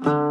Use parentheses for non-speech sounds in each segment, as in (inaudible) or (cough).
Welcome,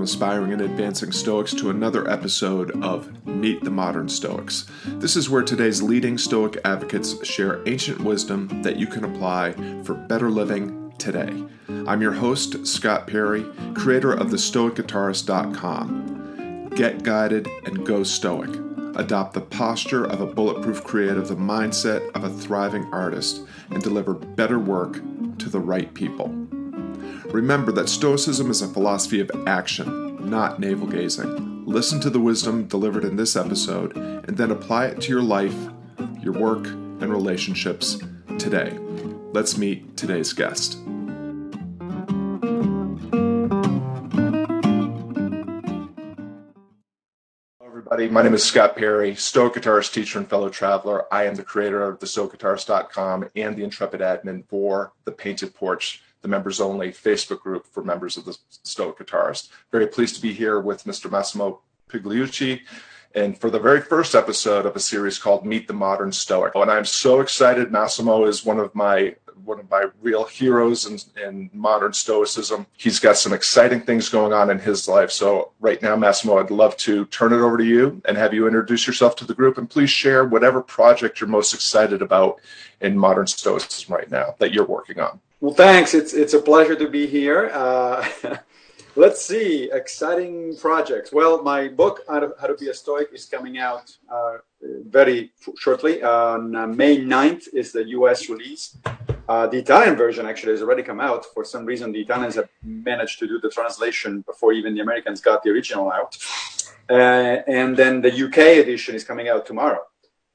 aspiring and advancing Stoics, to another episode of Meet the Modern Stoics. This is where today's leading Stoic advocates share ancient wisdom that you can apply for better living today. I'm your host, Scott Perry, creator of thestoicguitarist.com. Get guided and go Stoic. Adopt the posture of a bulletproof creative, the mindset of a thriving artist, and deliver better work to the right people. Remember that Stoicism is a philosophy of action, not navel gazing. Listen to the wisdom delivered in this episode and then apply it to your life, your work, and relationships today. Let's meet today's guest. Hello, everybody. My name is Scott Perry, Stoic guitarist, teacher, and fellow traveler. I am the creator of the and the intrepid admin for the Painted Porch the members only Facebook group for members of the Stoic Guitarist. Very pleased to be here with Mr. Massimo Pigliucci and for the very first episode of a series called Meet the Modern Stoic. And I'm so excited. Massimo is one of my one of my real heroes in, in modern Stoicism. He's got some exciting things going on in his life. So right now, Massimo, I'd love to turn it over to you and have you introduce yourself to the group and please share whatever project you're most excited about in modern Stoicism right now that you're working on. Well, thanks. It's it's a pleasure to be here. Uh, (laughs) let's see, exciting projects. Well, my book How to, Be a Stoic is coming out uh, very shortly. On uh, May 9th is the U.S. release. Uh, the Italian version actually has already come out. For some reason, the Italians have managed to do the translation before even the Americans got the original out. Uh, and then the UK edition is coming out tomorrow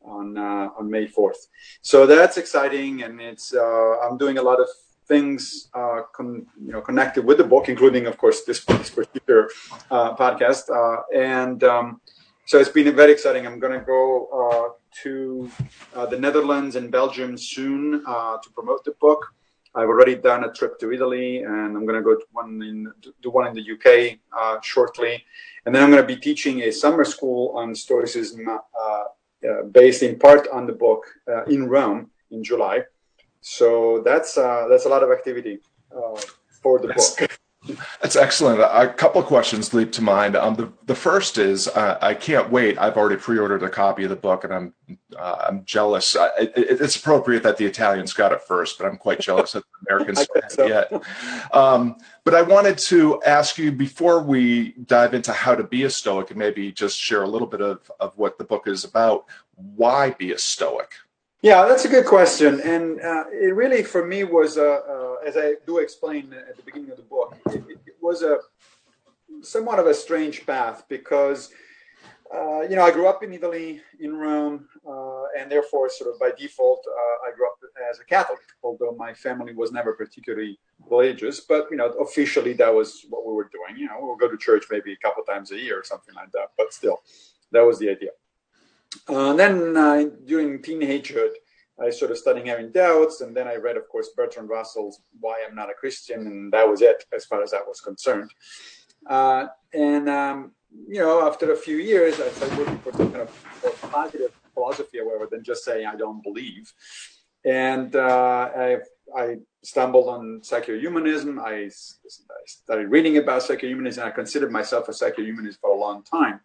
on uh, on May 4th. So that's exciting, and it's I'm doing a lot of things uh, con, you know connected with the book, including, of course, this, this particular uh, podcast. Uh, and um, so it's been very exciting. I'm going to go uh, to uh, the Netherlands and Belgium soon uh, to promote the book. I've already done a trip to Italy, and I'm going to go to one in do one in the UK shortly. And then I'm going to be teaching a summer school on Stoicism, based in part on the book in Rome in July. So that's uh, that's a lot of activity uh, for the that's, book. That's excellent. A couple of questions leap to mind. Um, the the first is uh, I can't wait. I've already pre-ordered a copy of the book, and I'm uh, I'm jealous. It, it's appropriate that the Italians got it first, but I'm quite jealous that the Americans (laughs) so. yet. Um, but I wanted to ask you before we dive into how to be a Stoic, and maybe just share a little bit of of what the book is about. Why be a Stoic? Yeah, that's a good question, and uh, it really, for me, was uh, uh, as I do explain at the beginning of the book, it, it was a somewhat of a strange path because uh, you know I grew up in Italy, in Rome, uh, and therefore, sort of by default, uh, I grew up as a Catholic. Although my family was never particularly religious, but you know, officially that was what we were doing. You know, we'll go to church maybe a couple times a year or something like that, but still, that was the idea. Uh, then uh, during teenagehood, I sort of started studying having doubts, and then I read, of course, Bertrand Russell's "Why I'm Not a Christian," and that was it as far as that was concerned. Uh, and um, you know, after a few years, I started looking for some kind of positive philosophy, however, than just saying I don't believe. And uh, I, I, stumbled on secular humanism. I, I started reading about secular humanism. I considered myself a secular humanist for a long time.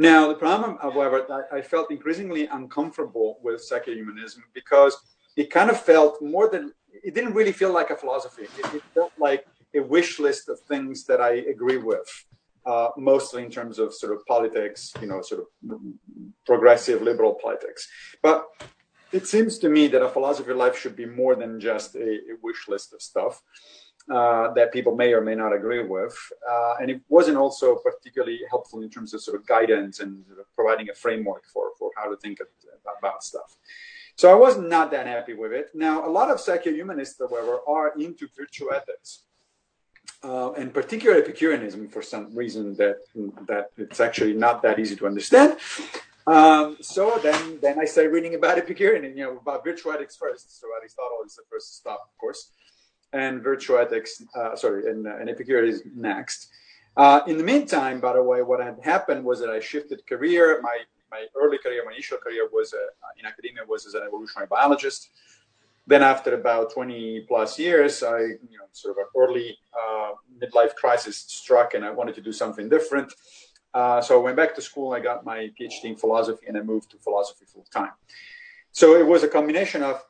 Now, the problem, however, I felt increasingly uncomfortable with secular humanism because it kind of felt more than it didn't really feel like a philosophy. It, it felt like a wish list of things that I agree with, uh, mostly in terms of sort of politics, you know, sort of progressive liberal politics. But it seems to me that a philosophy of life should be more than just a, a wish list of stuff uh, that people may or may not agree with. Uh, and it wasn't also particularly helpful in terms of sort of guidance and sort of providing a framework for, for how to think about stuff. So I was not that happy with it. Now, a lot of secular humanists, however, are into virtue ethics. uh, and particularly Epicureanism for some reason that that it's actually not that easy to understand. Um, so then, then I started reading about Epicureanism, you know about virtue ethics first. So Aristotle is the first stop, of course, and virtue ethics. Uh, sorry, and, uh, and is next. Uh, in the meantime, by the way, what had happened was that I shifted career. My my early career, my initial career was uh, in academia was as an evolutionary biologist. Then after about 20 plus years, I, you know, sort of an early uh, midlife crisis struck and I wanted to do something different. Uh, so I went back to school, I got my PhD in philosophy and I moved to philosophy full time. So it was a combination of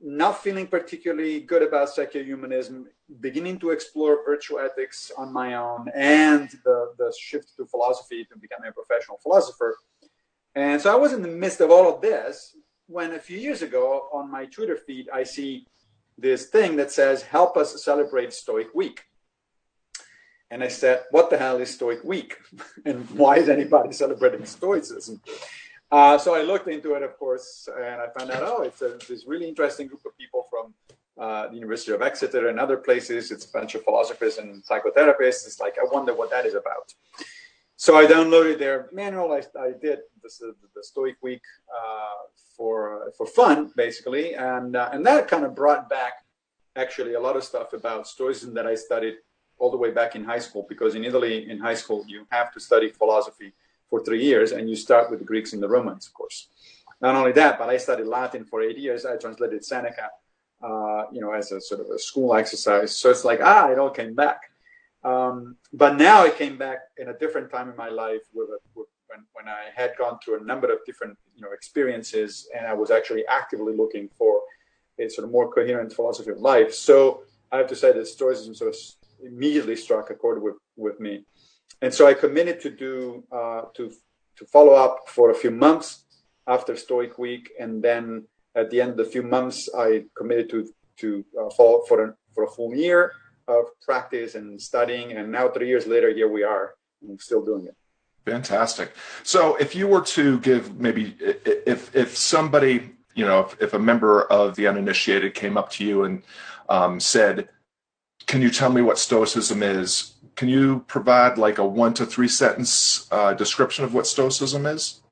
not feeling particularly good about secular humanism, beginning to explore virtue ethics on my own, and the, the shift to philosophy to becoming a professional philosopher. And so I was in the midst of all of this when a few years ago on my Twitter feed, I see this thing that says, Help us celebrate Stoic Week. And I said, What the hell is Stoic Week? (laughs) and why is anybody celebrating Stoicism? Uh, so I looked into it, of course, and I found out, oh, it's a, this really interesting group of people from uh, the University of Exeter and other places. It's a bunch of philosophers and psychotherapists. It's like, I wonder what that is about. So I downloaded their manual. I, I did this, the Stoic Week uh, for for fun, basically, and uh, and that kind of brought back actually a lot of stuff about Stoicism that I studied all the way back in high school. Because in Italy, in high school, you have to study philosophy for three years, and you start with the Greeks and the Romans, of course. Not only that, but I studied Latin for eight years. I translated Seneca, uh, you know, as a sort of a school exercise. So it's like ah, it all came back. Um, but now it came back in a different time in my life with, a, with when, when I had gone through a number of different you know experiences and I was actually actively looking for a sort of more coherent philosophy of life. So I have to say that Stoicism sort of immediately struck a chord with, with me. And so I committed to do uh, to to follow up for a few months after Stoic Week, and then at the end of the few months, I committed to to uh, follow for a, for a full year of practice and studying. And now, three years later, here we are, still doing it. Fantastic. So, if you were to give maybe if if somebody you know if, if a member of the uninitiated came up to you and um, said, "Can you tell me what Stoicism is?" Can you provide like a one to three sentence uh, description of what Stoicism is?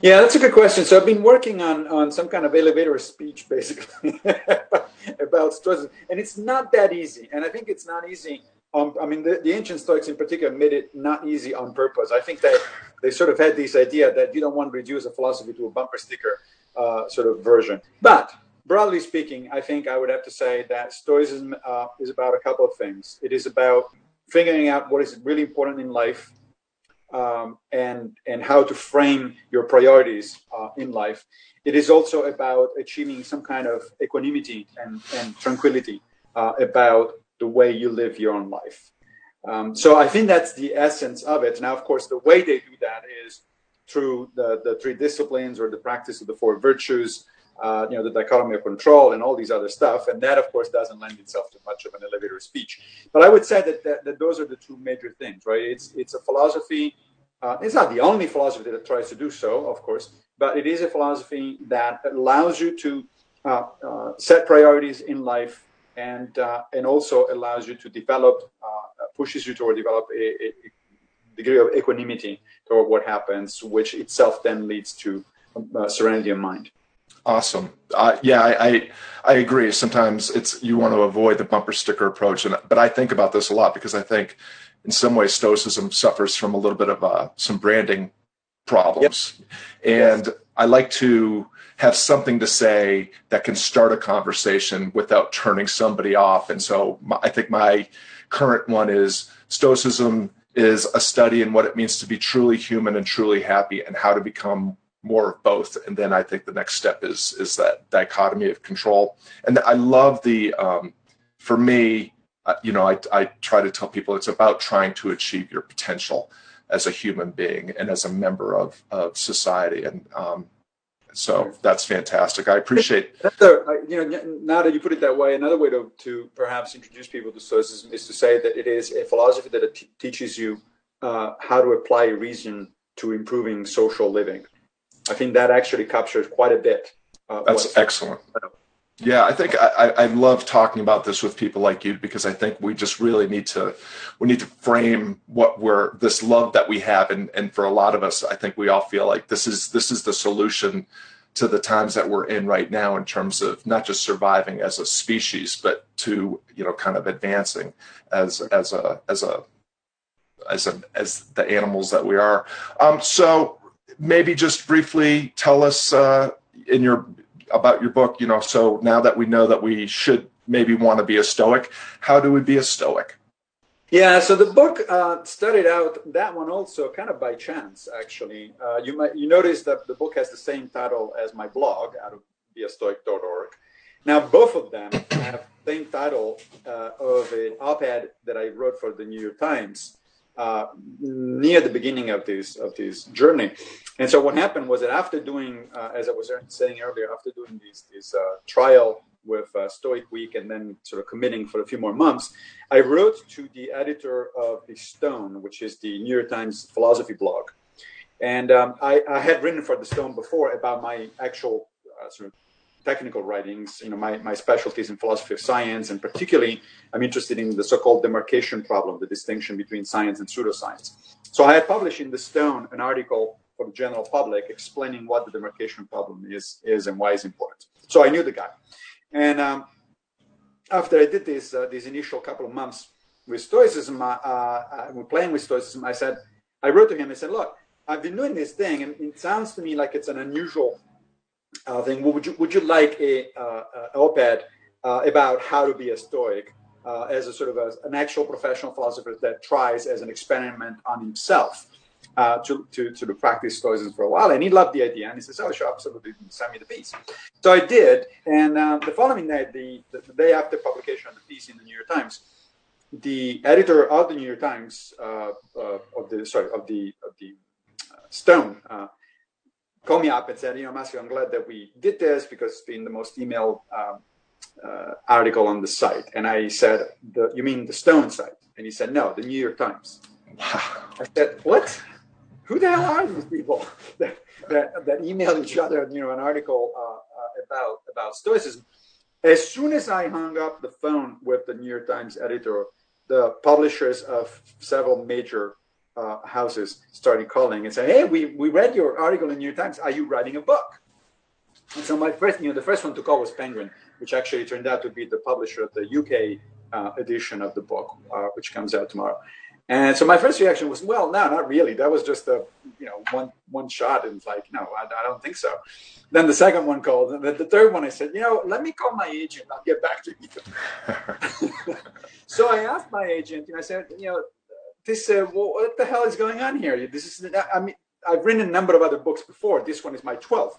Yeah, that's a good question. So I've been working on on some kind of elevator speech, basically, (laughs) about Stoicism, and it's not that easy. And I think it's not easy. Um, I mean, the, the ancient Stoics in particular made it not easy on purpose. I think that they sort of had this idea that you don't want to reduce a philosophy to a bumper sticker uh, sort of version. But broadly speaking, I think I would have to say that Stoicism uh, is about a couple of things. It is about figuring out what is really important in life um, and and how to frame your priorities uh, in life. It is also about achieving some kind of equanimity and, and tranquility uh, about the way you live your own life. Um, so I think that's the essence of it. Now, of course, the way they do that is through the, the three disciplines or the practice of the four virtues, uh, you know, the dichotomy of control and all these other stuff. And that, of course, doesn't lend itself to much of an elevator speech. But I would say that, that, that those are the two major things, right? It's, it's a philosophy. Uh, it's not the only philosophy that tries to do so, of course, but it is a philosophy that allows you to uh, uh set priorities in life and uh, and also allows you to develop, uh, pushes you toward develop a, a degree of equanimity toward what happens, which itself then leads to serenity of mind. Awesome. Uh, yeah, I, I, I agree. Sometimes it's you want to avoid the bumper sticker approach, and but I think about this a lot because I think in some ways Stoicism suffers from a little bit of uh, some branding problems, yep. and yes. I like to have something to say that can start a conversation without turning somebody off. And so my, I think my current one is Stoicism is a study in what it means to be truly human and truly happy, and how to become more of both. And then i think the next step is is that dichotomy of control. And i love the um, for me uh, you know I, I try to tell people it's about trying to achieve your potential as a human being and as a member of of society. And um, so that's fantastic. I appreciate (laughs) a, you know now that you put it that way another way to, to perhaps introduce people to stoicism is to say that it is a philosophy that t- teaches you uh, how to apply reason to improving social living I think that actually captures quite a bit. Uh, That's excellent. Yeah, I think I, I love talking about this with people like you because I think we just really need to we need to frame what we're this love that we have and and for a lot of us I think we all feel like this is this is the solution to the times that we're in right now in terms of not just surviving as a species but to you know kind of advancing as as a as a as a as the animals that we are. Um, so maybe just briefly tell us uh, in your about your book, you know, so now that we know that we should maybe want to be a stoic, how do we be a stoic? Yeah, so the book uh, started out that one also kind of by chance. Actually, uh, you might you notice that the book has the same title as my blog, out of beastoic.org. Now, both of them have same title uh, of an op-ed that I wrote for the New York Times uh, near the beginning of this of this journey. And so what happened was that after doing, uh, as I was saying earlier, after doing this uh, trial with uh, Stoic Week and then sort of committing for a few more months, I wrote to the editor of the Stone, which is the New York Times philosophy blog. And um, I, I, had written for the Stone before about my actual uh, sort of technical writings, you know, my, my specialties in philosophy of science, and particularly I'm interested in the so-called demarcation problem, the distinction between science and pseudoscience. So I had published in the Stone an article for the general public explaining what the demarcation problem is, is and why it's important. So I knew the guy. And um, after I did this, uh, these initial couple of months with Stoicism, uh, uh, playing with Stoicism, I said, I wrote to him, I said, look, I've been doing this thing, and it sounds to me like it's an unusual uh, thing. Would you would you like a, uh, op-ed uh, about how to be a Stoic uh, as a sort of a, an actual professional philosopher that tries as an experiment on himself uh, to, to to practice Stoicism for a while? And he loved the idea, and he says, "Oh, sure, absolutely, send me the piece." So I did, and uh, the following night, the, the, the day after publication of the piece in the New York Times, the editor of the New York Times of the sorry of the of the Stone called me up and said, you know, Matthew, I'm glad that we did this because it's been the most emailed um, uh, article on the site. And I said, the, you mean the Stone site? And he said, no, the New York Times. I said, what? Who the hell are these people (laughs) that, that, that email each other, you know, an article uh, uh, about, about Stoicism? As soon as I hung up the phone with the New York Times editor, the publishers of several major uh, houses started calling and saying, "Hey, we we read your article in New York Times. Are you writing a book?" And so my first, you know, the first one to call was Penguin, which actually turned out to be the publisher of the UK uh, edition of the book, uh, which comes out tomorrow. And so my first reaction was, "Well, no, not really. That was just a you know one one shot." And it's like, "No, I, I don't think so." Then the second one called, and then the third one, I said, "You know, let me call my agent. I'll get back to you." (laughs) (laughs) so I asked my agent, and I said, "You know." This uh, what the hell is going on here? This is I mean I've written a number of other books before. This one is my twelfth.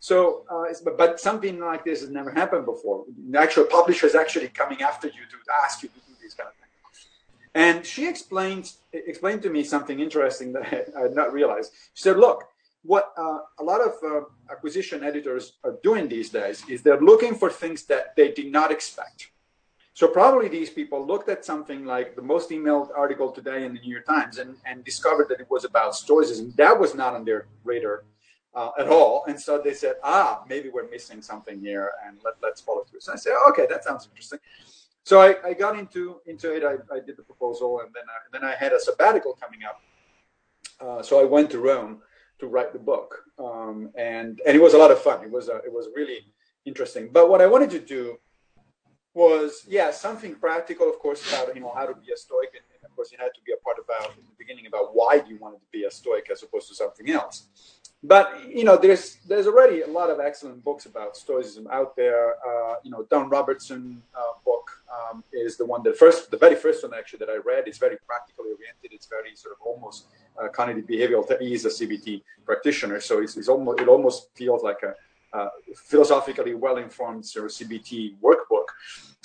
So, uh, but something like this has never happened before. The actual publisher is actually coming after you to ask you to do these kind of things. And she explained explained to me something interesting that (laughs) I had not realized. She said, "Look, what uh, a lot of uh, acquisition editors are doing these days is they're looking for things that they did not expect." So probably these people looked at something like the most emailed article today in the New York Times and, and discovered that it was about stoicism. That was not on their radar uh, at all. And so they said, ah, maybe we're missing something here and let, let's follow through. So I said, okay, that sounds interesting. So I, I got into, into it. I, I did the proposal and then I, then I had a sabbatical coming up. Uh, so I went to Rome to write the book. Um, and, and it was a lot of fun. It was, a, it was really interesting. But what I wanted to do was yeah something practical of course about you know how to be a stoic. And, and, of course it had to be a part about in the beginning about why do you wanted to be a stoic as opposed to something else. But you know there's there's already a lot of excellent books about stoicism out there. Uh, you know don robertson uh, book um, is the one that first the very first one actually that i read. Is very practically oriented. It's very sort of almost uh, cognitive behavioral he's a cbt practitioner. So it's, it's almost it almost feels like a uh, philosophically well-informed sort of CBT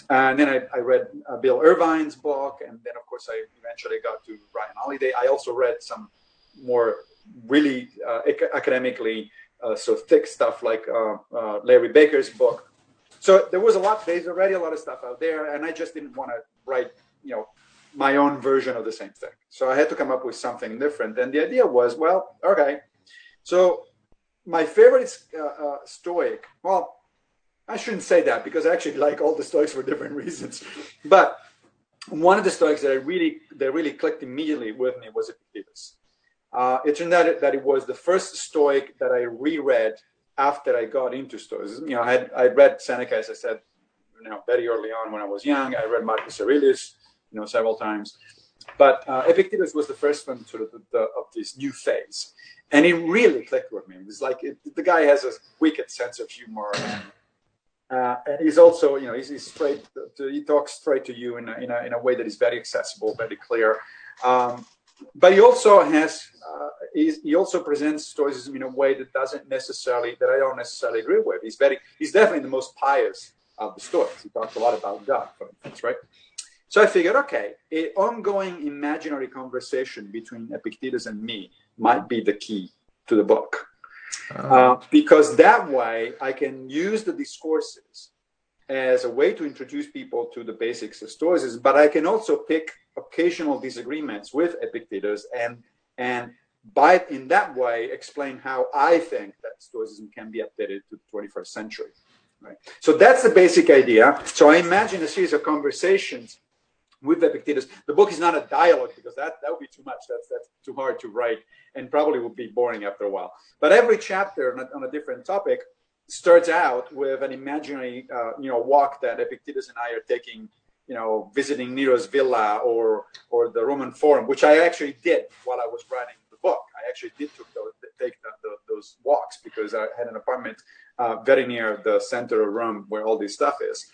workbook. And then I, I read uh, Bill Irvine's book, and then of course I eventually got to Ryan Holiday. I also read some more really uh, academically uh, so thick stuff like uh, uh, Larry Becker's book. So there was a lot. There's already a lot of stuff out there, and I just didn't want to write, you know, my own version of the same thing. So I had to come up with something different. And the idea was, well, okay, so my favorite uh, uh, Stoic. Well, I shouldn't say that because I actually like all the Stoics for different (laughs) reasons. But one of the Stoics that I really that really clicked immediately with me was Epictetus. Uh, it turned out that it was the first Stoic that I reread after I got into Stoicism. You know, I had I read Seneca, as I said, you know, very early on when I was young. I read Marcus Aurelius, you know, several times. But uh, Epictetus was the first one sort of the, the, of this new phase, and it really clicked with me. It's like it, the guy has a wicked sense of humor, and, uh, and he's also, you know, he's, he's straight. To, he talks straight to you in a, in a, in a way that is very accessible, very clear. Um, but he also has uh, he also presents stoicism in a way that doesn't necessarily that I don't necessarily agree with. He's very he's definitely the most pious of the Stoics. He talks a lot about God, for instance, right? So I figured, okay, an ongoing imaginary conversation between Epictetus and me might be the key to the book. Oh. Uh, because that way I can use the discourses as a way to introduce people to the basics of Stoicism, but I can also pick occasional disagreements with Epictetus and and by in that way explain how I think that Stoicism can be updated to the 21st century. Right. So that's the basic idea. So I imagine a series of conversations with Epictetus. The book is not a dialogue because that, that would be too much. That's that's too hard to write and probably would be boring after a while. But every chapter on a, on a different topic starts out with an imaginary uh, you know walk that Epictetus and I are taking you know, visiting Nero's villa or or the Roman Forum, which I actually did while I was writing the book. I actually did took those, take the, the, those walks because I had an apartment uh, very near the center of Rome where all this stuff is.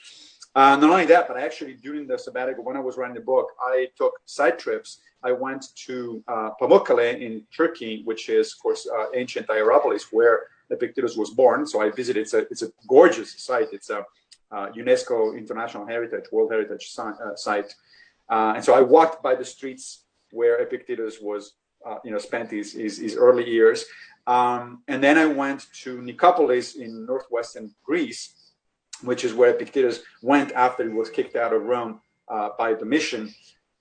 Uh, not only that, but actually during the sabbatical when I was writing the book, I took side trips. I went to uh, Pamukkale in Turkey, which is of course uh, ancient Hierapolis, where Epictetus was born. So I visited. It's a it's a gorgeous site. It's a uh, UNESCO International Heritage, World Heritage uh, Site. Uh, and so I walked by the streets where Epictetus was, you know, spent his, his, his early years. Um, and then I went to Nicopolis in northwestern Greece, which is where Epictetus went after he was kicked out of Rome uh, by Domitian,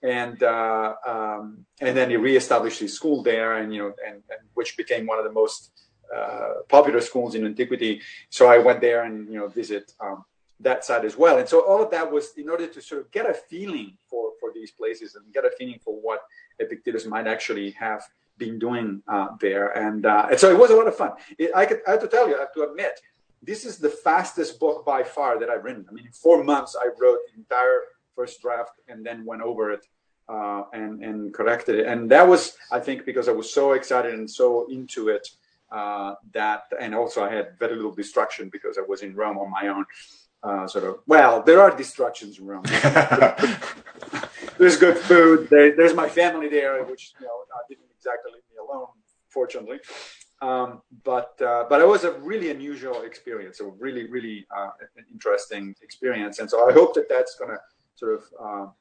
and uh, um, and then he reestablished his school there, and you know, and, and which became one of the most uh, popular schools in antiquity. So I went there and you know visit um, that side as well. And so all of that was in order to sort of get a feeling for, for these places and get a feeling for what Epictetus might actually have been doing uh, there. And, uh, and so it was a lot of fun. It, I, could, I have to tell you, I have to admit, this is the fastest book by far that I've written. I mean, in four months, I wrote the entire first draft and then went over it uh, and, and corrected it. And that was, I think, because I was so excited and so into it uh, that, and also I had very little distraction because I was in Rome on my own uh, sort of well there are distractions around (laughs) there's good food there, there's my family there which you know uh, didn't exactly leave me alone fortunately um, but uh, but it was a really unusual experience a really really uh, interesting experience. And so i hope that that's going to sort of um,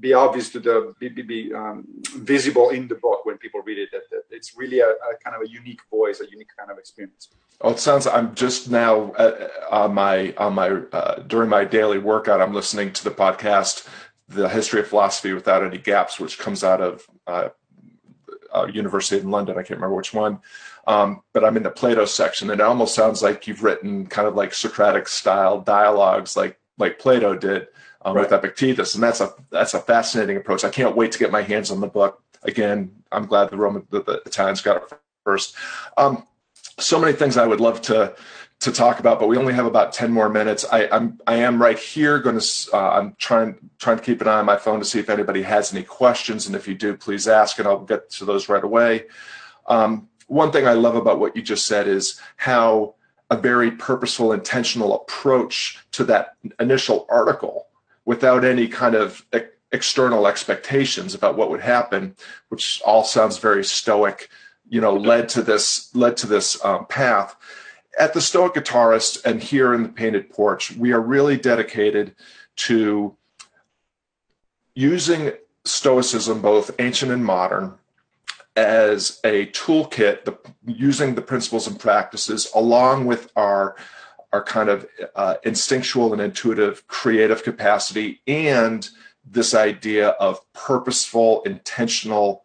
be obvious to the be, be, um, visible in the book when people read it that, that it's really a, a, kind of a unique voice a unique kind of experience. Oh it sounds i'm just now uh, on my on my uh, during my daily workout i'm listening to the podcast the history of philosophy without any gaps which comes out of uh, university in london i can't remember which one um, but i'm in the plato section and it almost sounds like you've written kind of like socratic style dialogues like like plato did um, right. with Epictetus, and that's a that's a fascinating approach. I can't wait to get my hands on the book. Again, I'm glad the Roman the, the Italians got it first. Um, so many things I would love to to talk about, but we only have about ten more minutes. I, I'm I am right here going to uh, I'm trying trying to keep an eye on my phone to see if anybody has any questions, and if you do, please ask, and I'll get to those right away. Um, one thing I love about what you just said is how a very purposeful, intentional approach to that initial article without any kind of external expectations about what would happen, which all sounds very stoic, you know, led to this led to this um, path. At the Stoic Guitarist and here in the Painted Porch, we are really dedicated to using Stoicism, both ancient and modern, as a toolkit, the, using the principles and practices along with our our kind of uh, instinctual and intuitive creative capacity and this idea of purposeful, intentional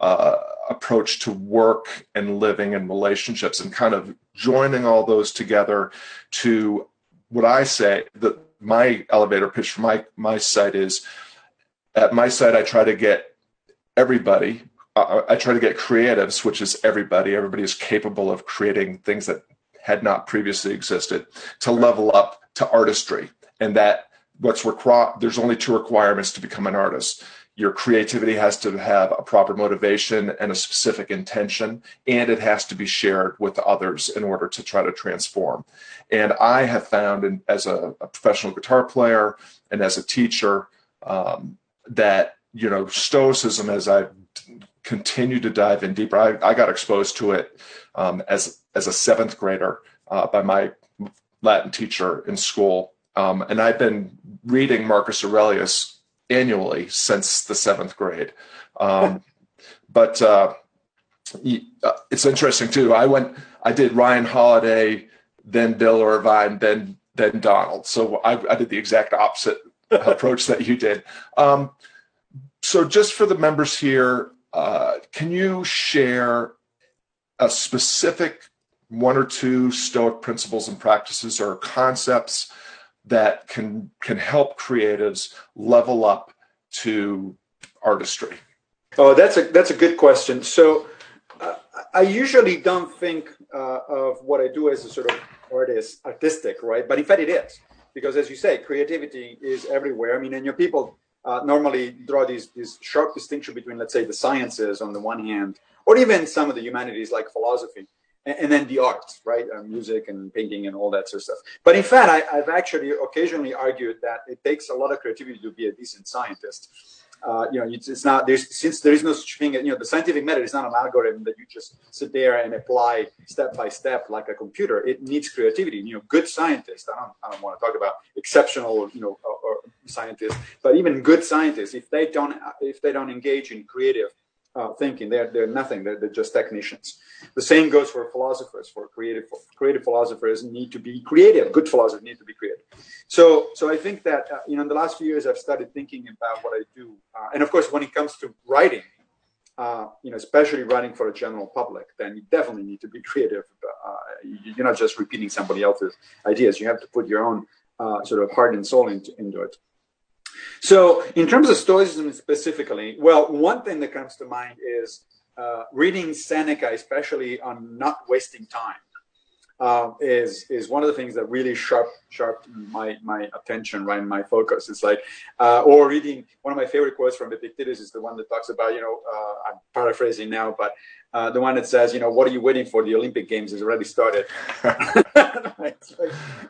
uh, approach to work and living and relationships and kind of joining all those together to what I say that my elevator pitch for my my site is at my site I try to get everybody uh, I try to get creatives, which is everybody. Everybody is capable of creating things that had not previously existed to level up to artistry. And that what's required, there's only two requirements to become an artist. Your creativity has to have a proper motivation and a specific intention, and it has to be shared with others in order to try to transform. And I have found, in, as a, a, professional guitar player and as a teacher, um, that you know stoicism, as I've continued to dive in deeper, I, I got exposed to it um, as as a seventh grader uh, by my Latin teacher in school, um, and I've been reading Marcus Aurelius annually since the seventh grade. Um, but uh, uh, it's interesting too. I went, I did Ryan Holiday, then Bill Irvine, then then Donald. So I, I did the exact opposite (laughs) approach that you did. Um, so just for the members here, uh, can you share a specific one or two Stoic principles and practices or concepts that can can help creatives level up to artistry? Oh, that's a that's a good question. So, uh, I usually don't think uh, of what I do as a sort of artist, artistic, right? But in fact, it is because, as you say, creativity is everywhere. I mean, and your people uh, normally draw these this sharp distinction between, let's say, the sciences on the one hand, or even some of the humanities like philosophy and, then the arts, right? Uh, music and painting and all that sort of stuff. But in fact, I, have actually occasionally argued that it takes a lot of creativity to be a decent scientist. Uh, you know, it's, it's, not there's since there is no such thing. You know, the scientific method is not an algorithm that you just sit there and apply step by step like a computer. It needs creativity. You know, good scientists. I don't I don't want to talk about exceptional you know or, or scientists, but even good scientists, if they don't if they don't engage in creative uh, thinking. They're, they're nothing. They're, they're just technicians. The same goes for philosophers. For creative creative philosophers need to be creative. Good philosophers need to be creative. So so I think that uh, you know in the last few years I've started thinking about what I do, uh, and of course when it comes to writing, uh, you know especially writing for a general public, then you definitely need to be (laughs) creative. Uh, you're not just repeating somebody else's ideas. You have to put your own uh, sort of heart and soul into, into it. So, in terms of Stoicism specifically, well, one thing that comes to mind is uh, reading Seneca, especially on not wasting time, uh, is is one of the things that really sharp sharp my my attention, right, my focus. It's like, uh, or reading one of my favorite quotes from Epictetus is the one that talks about, you know, uh, I'm paraphrasing now, but uh, the one that says, you know, what are you waiting for? The Olympic Games has already started. (laughs) (laughs) like,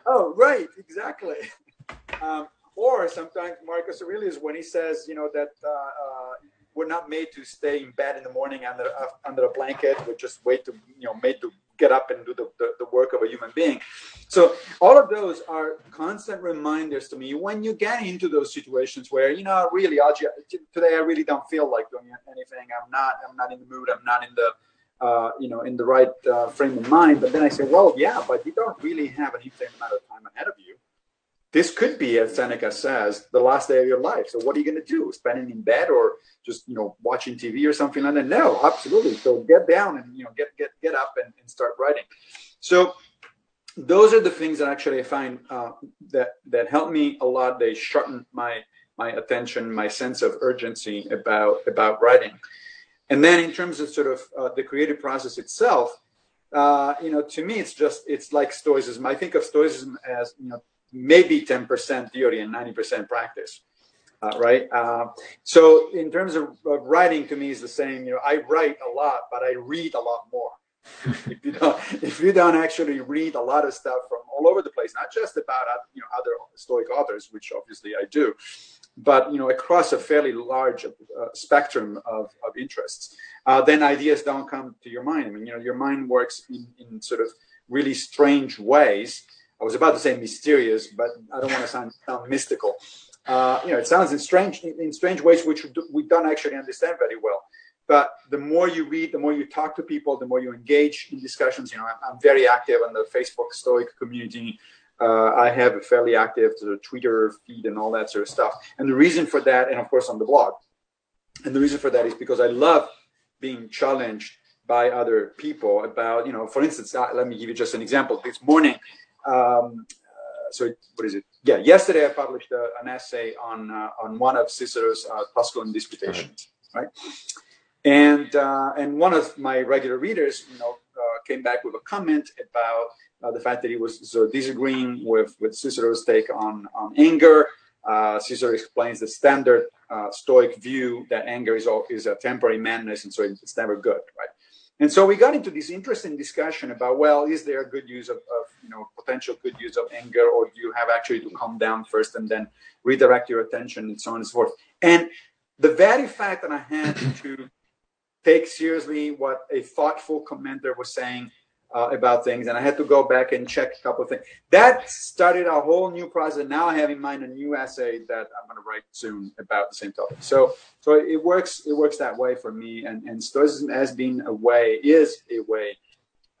oh, right, exactly. (laughs) Um, or sometimes Marcus Aurelius, when he says, you know, that uh, uh, we're not made to stay in bed in the morning under uh, under a blanket. We're just to, you know, made to get up and do the, the, the, work of a human being. So all of those are constant reminders to me when you get into those situations where, you know, really, today I really don't feel like doing anything. I'm not, I'm not in the mood. I'm not in the, uh, you know, in the right uh, frame of mind. But then I say, well, yeah, but you don't really have an infinite amount of time ahead of you this could be, as Seneca says, the last day of your life. So what are you going to do? Spending in bed or just you know watching TV or something like that? No, absolutely. So get down and you know get get get up and, and start writing. So those are the things that actually I find uh, that that help me a lot. They shorten my my attention, my sense of urgency about about writing. And then in terms of sort of uh, the creative process itself, uh, you know, to me, it's just it's like Stoicism. I think of Stoicism as you know maybe 10% theory and 90% practice. Uh, right. Uh, so in terms of, of, writing, to me is the same. You know, I write a lot, but I read a lot more. (laughs) if you don't, if you don't actually read a lot of stuff from all over the place, not just about uh, you know other Stoic authors, which obviously I do, but you know across a fairly large uh, spectrum of, of interests, uh, then ideas don't come to your mind. I mean, you know, your mind works in, in sort of really strange ways I was about to say mysterious, but I don't want to sound, sound mystical. Uh, you know, it sounds in strange in strange ways which we don't actually understand very well. But the more you read, the more you talk to people, the more you engage in discussions. You know, I'm, I'm very active on the Facebook Stoic community. Uh, I have a fairly active sort of Twitter feed and all that sort of stuff. And the reason for that, and of course on the blog, and the reason for that is because I love being challenged by other people about, you know, for instance, uh, let me give you just an example. This morning, um, so what is it? Yeah, yesterday I published uh, an essay on uh, on one of Cicero's uh, Tusculan disputations, right? And uh, and one of my regular readers, you know, uh, came back with a comment about uh, the fact that he was so disagreeing with with Cicero's take on on anger. Cicero explains the standard Stoic view that anger is all, is a temporary madness, and so it's never good, right? And so we got into this interesting discussion about, well, is there a good use of, of, you know, potential good use of anger, or do you have actually to calm down first and then redirect your attention and so on and so forth? And the very fact that I had to take seriously what a thoughtful commenter was saying uh, about things, and I had to go back and check a couple of things. That started a whole new process. Now I have in mind a new essay that I'm going to write soon about the same topic. So, so it works. It works that way for me, and and Stoicism has been a way, is a way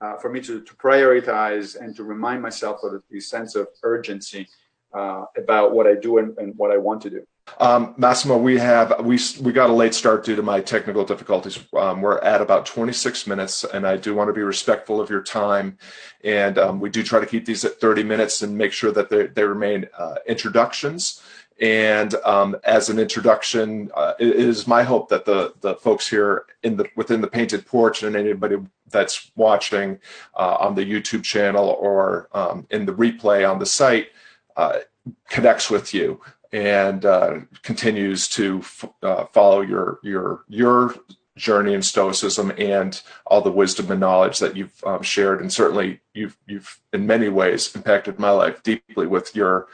uh, for me to to prioritize and to remind myself of the sense of urgency uh, about what I do and, and what I want to do. Um, Massimo, we have we we got a late start due to my technical difficulties. Um, we're at about 26 minutes, and I do want to be respectful of your time. And um, we do try to keep these at 30 minutes and make sure that they, they remain uh, introductions. And um, as an introduction, uh, it is my hope that the the folks here in the within the painted porch and anybody that's watching uh, on the YouTube channel or um, in the replay on the site uh, connects with you and uh, continues to f- uh, follow your your your journey in stoicism and all the wisdom and knowledge that you've um, shared and certainly you've you've in many ways impacted my life deeply with your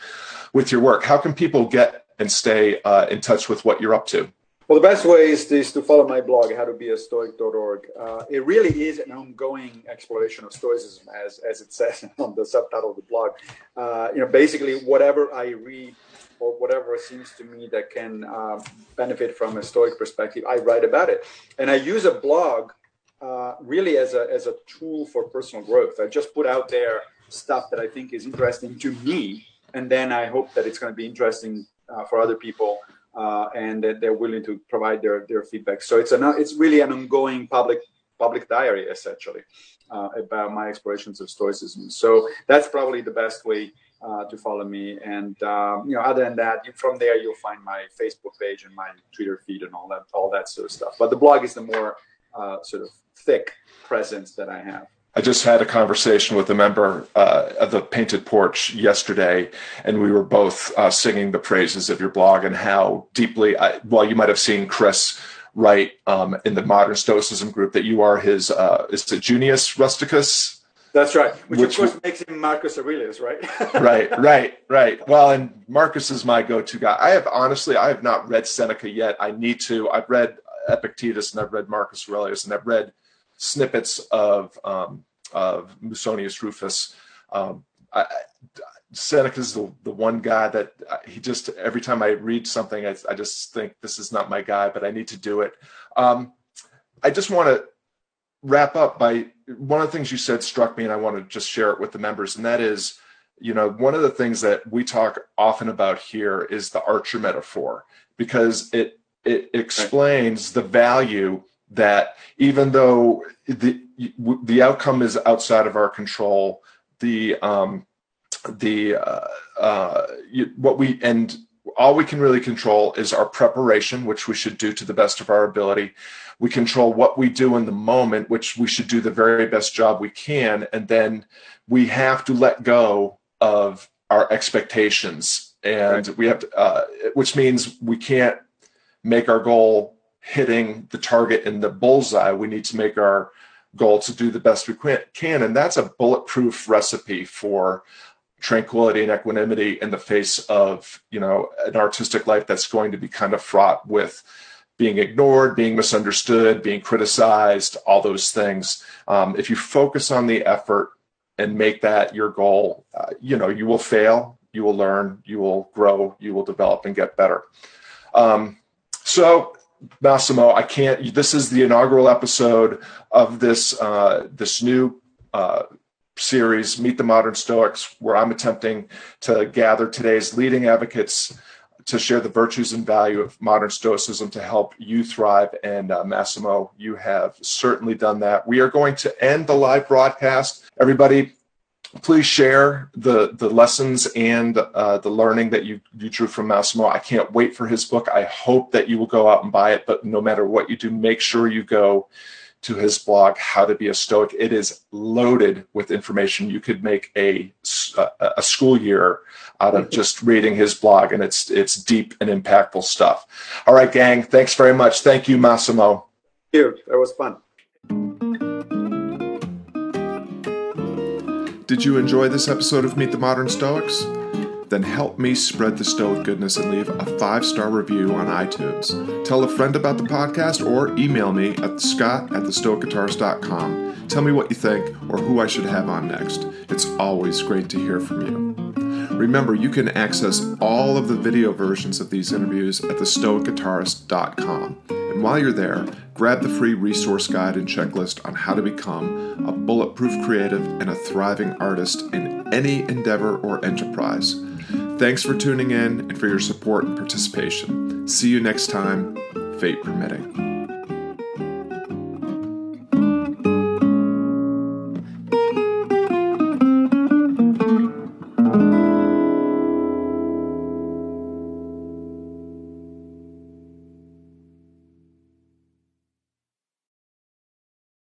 with your work how can people get and stay uh, in touch with what you're up to well, the best way is, is to follow my blog, how to be howtobeastoic.org. Uh, it really is an ongoing exploration of Stoicism, as, as it says (laughs) on the subtitle of the blog. Uh, you know, basically, whatever I read or whatever seems to me that can uh, benefit from a Stoic perspective, I write about it. And I use a blog uh, really as a, as a tool for personal growth. I just put out there stuff that I think is interesting to me, and then I hope that it's going to be interesting uh, for other people. Uh, and that they're willing to provide their, their feedback. So it's an it's really an ongoing public public diary essentially uh, about my explorations of Stoicism. So that's probably the best way uh, to follow me. And um, you know, other than that, from there you'll find my Facebook page and my Twitter feed and all that, all that sort of stuff. But the blog is the more uh, sort of thick presence that I have. I just had a conversation with a member uh, of the Painted Porch yesterday, and we were both uh, singing the praises of your blog and how deeply. I, well, you might have seen Chris write um, in the Modern Stoicism group that you are his. Uh, is it Junius Rusticus? That's right. Which, Which, of course makes him Marcus Aurelius, right? (laughs) right, right, right. Well, and Marcus is my go-to guy. I have honestly, I have not read Seneca yet. I need to. I've read Epictetus and I've read Marcus Aurelius and I've read snippets of um, of Musonius Rufus. Um, I, is the, the one guy that he just every time I read something, I, I just think this is not my guy, but I need to do it. Um, I just want to wrap up by one of the things you said struck me, and I want to just share it with the members, and that is, you know, one of the things that we talk often about here is the archer metaphor because it it explains the value that even though the the outcome is outside of our control, the um, the uh, uh, what we and all we can really control is our preparation, which we should do to the best of our ability. We control what we do in the moment, which we should do the very best job we can. And then we have to let go of our expectations. And right. we have to, uh, which means we can't make our goal hitting the target in the bullseye. We need to make our goal to do the best we can. And that's a bulletproof recipe for tranquility and equanimity in the face of you know an artistic life that's going to be kind of fraught with being ignored being misunderstood being criticized all those things. Um, if you focus on the effort and make that your goal uh, you know you will fail you will learn you will grow you will develop and get better. Um, so massimo i can't this is the inaugural episode of this uh, this new uh, series, Meet the Modern Stoics, where I'm attempting to gather today's leading advocates to share the virtues and value of modern Stoicism to help you thrive. And uh, Massimo, you have certainly done that. We are going to end the live broadcast. Everybody, please share the the lessons and uh, the learning that you you drew from Massimo. I can't wait for his book. I hope that you will go out and buy it. But no matter what you do, make sure you go to his blog, How to Be a Stoic. It is loaded with information. You could make a a, a school year out of (laughs) just reading his blog, and it's it's deep and impactful stuff. All right, gang. Thanks very much. Thank you, Massimo. Thank you. That was fun. Did you enjoy this episode of Meet the Modern Stoics? Then help me spread the Stoic goodness and leave a five star review on iTunes. Tell a friend about the podcast or email me at scott at thestoicguitarist.com. Tell me what you think or who I should have on next. It's always great to hear from you. Remember, you can access all of the video versions of these interviews at thestoicguitarist.com. And while you're there, grab the free resource guide and checklist on how to become a bulletproof creative and a thriving artist in any endeavor or enterprise. Thanks for tuning in and for your support and participation. See you next time, fate permitting.